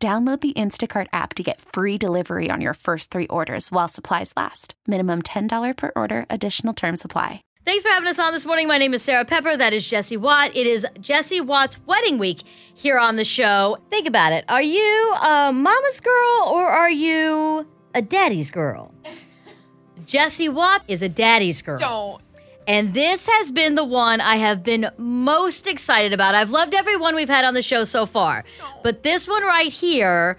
Download the Instacart app to get free delivery on your first three orders while supplies last. Minimum $10 per order, additional term supply. Thanks for having us on this morning. My name is Sarah Pepper. That is Jessie Watt. It is Jessie Watt's wedding week here on the show. Think about it. Are you a mama's girl or are you a daddy's girl? Jessie Watt is a daddy's girl. Don't. And this has been the one I have been most excited about. I've loved every one we've had on the show so far. But this one right here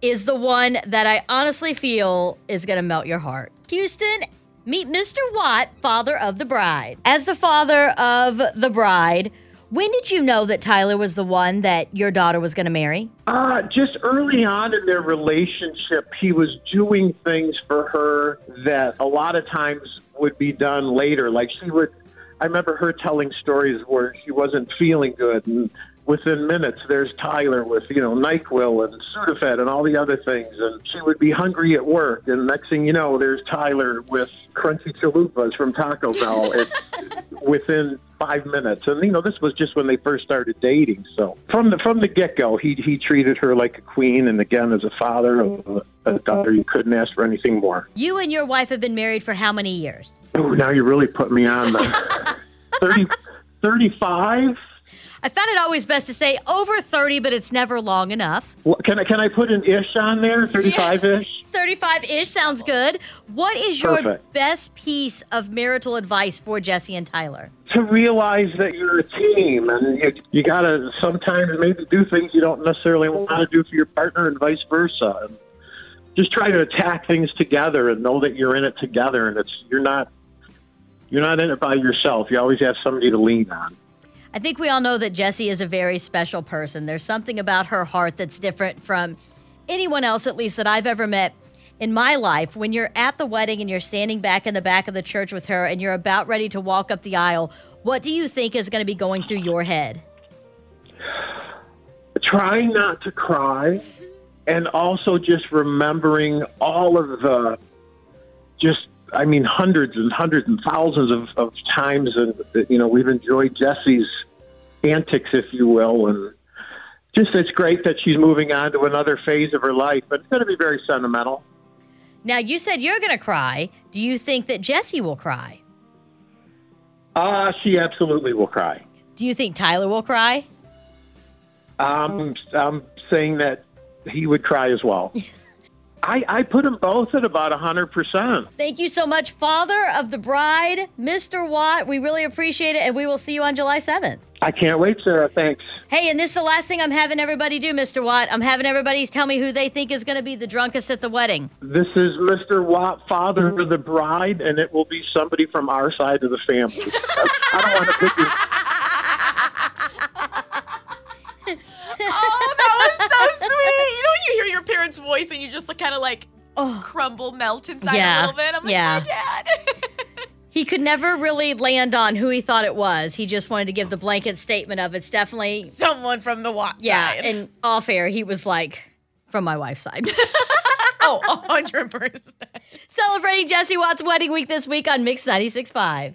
is the one that I honestly feel is going to melt your heart. Houston, meet Mr. Watt, father of the bride. As the father of the bride, when did you know that Tyler was the one that your daughter was going to marry? Uh, just early on in their relationship, he was doing things for her that a lot of times would be done later. Like she would, I remember her telling stories where she wasn't feeling good, and within minutes, there's Tyler with you know Nyquil and Sudafed and all the other things, and she would be hungry at work, and next thing you know, there's Tyler with crunchy chalupas from Taco Bell. It, within five minutes, and you know this was just when they first started dating. So from the from the get go, he he treated her like a queen, and again as a father of a daughter, you couldn't ask for anything more. You and your wife have been married for how many years? Oh, now you're really put me on the 30, 35? I found it always best to say over 30, but it's never long enough. Well, Can I can I put an ish on there? Thirty five ish. 35 ish sounds good. What is your Perfect. best piece of marital advice for Jessie and Tyler? To realize that you're a team, and you, you gotta sometimes maybe do things you don't necessarily want to do for your partner, and vice versa. Just try to attack things together, and know that you're in it together, and it's you're not you're not in it by yourself. You always have somebody to lean on. I think we all know that Jessie is a very special person. There's something about her heart that's different from anyone else, at least that I've ever met in my life. When you're at the wedding and you're standing back in the back of the church with her and you're about ready to walk up the aisle, what do you think is going to be going through your head? trying not to cry and also just remembering all of the just i mean hundreds and hundreds and thousands of, of times and you know we've enjoyed jessie's antics if you will and just it's great that she's moving on to another phase of her life but it's going to be very sentimental Now, you said you're going to cry. Do you think that Jessie will cry? uh she absolutely will cry Do you think Tyler will cry? um, i'm saying that he would cry as well I, I put them both at about 100%. Thank you so much, father of the bride, Mr. Watt. We really appreciate it, and we will see you on July 7th. I can't wait, Sarah. Thanks. Hey, and this is the last thing I'm having everybody do, Mr. Watt. I'm having everybody tell me who they think is going to be the drunkest at the wedding. This is Mr. Watt, father of the bride, and it will be somebody from our side of the family. I don't want to put you. Oh, that was so sweet. You know when you hear your parents' voice and you just kind of like Oh. crumble, melt inside Yeah, a little bit? I'm like, yeah. my dad. He could never really land on who he thought it was. He just wanted to give the blanket statement of it's definitely, Someone from the Watt yeah. side. And off air, he was like, from my wife's side. oh, 100%. Celebrating Jessie Watt's wedding week this week on Mix 96.5.